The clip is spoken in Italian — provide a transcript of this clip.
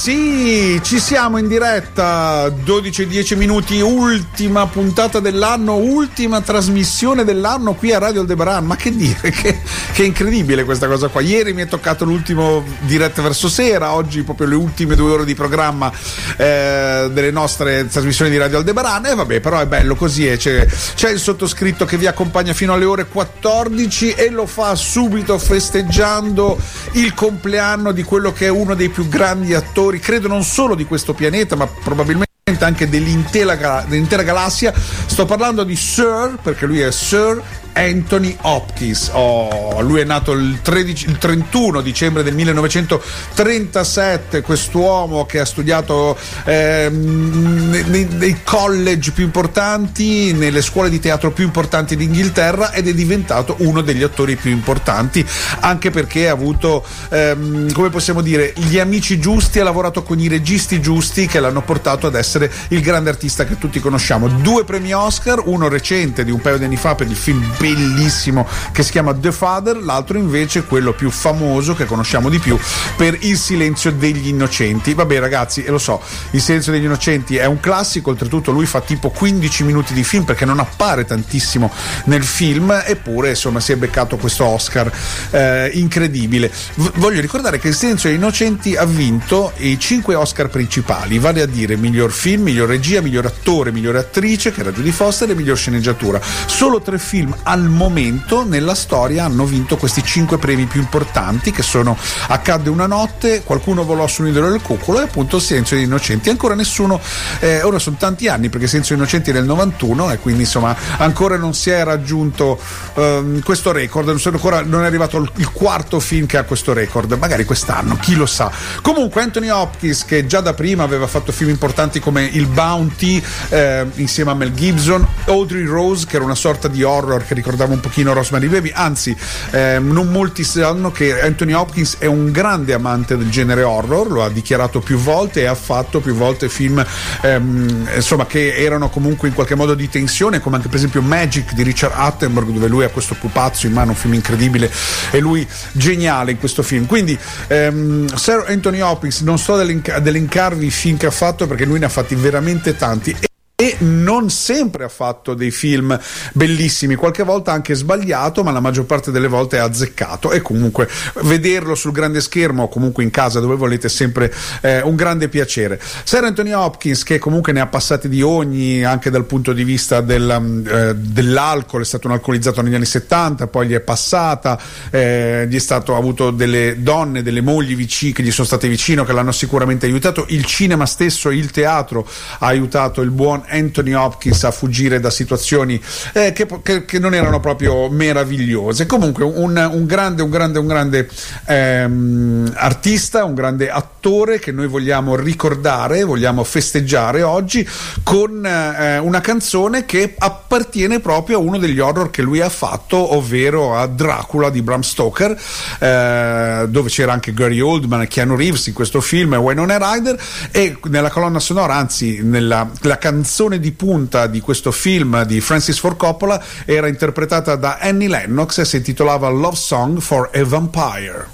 Sì, ci siamo in diretta, 12-10 minuti, ultima puntata dell'anno, ultima trasmissione dell'anno qui a Radio Aldebaran. Ma che dire, che, che incredibile questa cosa qua. Ieri mi è toccato l'ultimo diretta verso sera, oggi proprio le ultime due ore di programma eh, delle nostre trasmissioni di Radio Aldebaran. E vabbè, però è bello così. eh, C'è, c'è il sottoscritto che vi accompagna fino alle ore 14 e lo fa subito festeggiando il compleanno di quello che è uno dei più grandi attori credo non solo di questo pianeta, ma probabilmente anche dell'intera, dell'intera galassia. Sto parlando di Sir, perché lui è Sir Anthony Hopkins. Oh, lui è nato il, 13 il 31 dicembre del 1937, quest'uomo che ha studiato ehm, nei, nei college più importanti, nelle scuole di teatro più importanti d'Inghilterra ed è diventato uno degli attori più importanti, anche perché ha avuto, ehm, come possiamo dire, gli amici giusti, ha lavorato con i registi giusti che l'hanno portato ad essere il grande artista che tutti conosciamo. Due premi Oscar, uno recente di un paio di anni fa per il film bellissimo che si chiama The Father, l'altro invece quello più famoso che conosciamo di più per Il silenzio degli innocenti. Vabbè ragazzi, e lo so, Il silenzio degli innocenti è un classico, oltretutto lui fa tipo 15 minuti di film perché non appare tantissimo nel film, eppure insomma si è beccato questo Oscar eh, incredibile. V- voglio ricordare che Il silenzio degli innocenti ha vinto i 5 Oscar principali, vale a dire miglior film, miglior regia, miglior attore, miglior attrice, che era Judy Foster, e miglior sceneggiatura. Solo tre film al momento nella storia hanno vinto questi cinque premi più importanti che sono Accadde una notte, Qualcuno volò su un idolo del cuculo e appunto Il silenzio degli innocenti. Ancora nessuno, eh, ora sono tanti anni perché Il silenzio degli innocenti è nel 91 e quindi insomma ancora non si è raggiunto ehm, questo record, non, ancora, non è arrivato il, il quarto film che ha questo record, magari quest'anno, chi lo sa. Comunque Anthony Hopkins che già da prima aveva fatto film importanti come Il Bounty eh, insieme a Mel Gibson, Audrey Rose che era una sorta di horror che ricordava un pochino Rosemary Baby, anzi ehm, non molti sanno che Anthony Hopkins è un grande amante del genere horror, lo ha dichiarato più volte e ha fatto più volte film ehm, insomma che erano comunque in qualche modo di tensione, come anche per esempio Magic di Richard Attenborough dove lui ha questo pupazzo in mano, un film incredibile e lui geniale in questo film. Quindi ehm, Sir Anthony Hopkins non sto ad elencarvi i film che ha fatto perché lui ne ha fatti veramente tanti e non sempre ha fatto dei film bellissimi, qualche volta anche sbagliato, ma la maggior parte delle volte è azzeccato e comunque vederlo sul grande schermo o comunque in casa dove volete è sempre eh, un grande piacere. Sir Anthony Hopkins che comunque ne ha passati di ogni anche dal punto di vista del, eh, dell'alcol, è stato un alcolizzato negli anni 70, poi gli è passata, eh, gli è stato ha avuto delle donne, delle mogli vicine che gli sono state vicino, che l'hanno sicuramente aiutato, il cinema stesso, il teatro ha aiutato il buon Anthony Hopkins a fuggire da situazioni eh, che, che, che, non erano proprio meravigliose. Comunque un, un grande, un grande, un grande ehm, artista, un grande attore che noi vogliamo ricordare, vogliamo festeggiare oggi con eh, una canzone che appartiene proprio a uno degli horror che lui ha fatto, ovvero a Dracula di Bram Stoker, eh, dove c'era anche Gary Oldman e Keanu Reeves in questo film, Winona Rider, e nella colonna sonora, anzi nella la canzone di punta di questo film di Francis Ford Coppola era interpretata da Annie Lennox e si intitolava Love Song for a Vampire.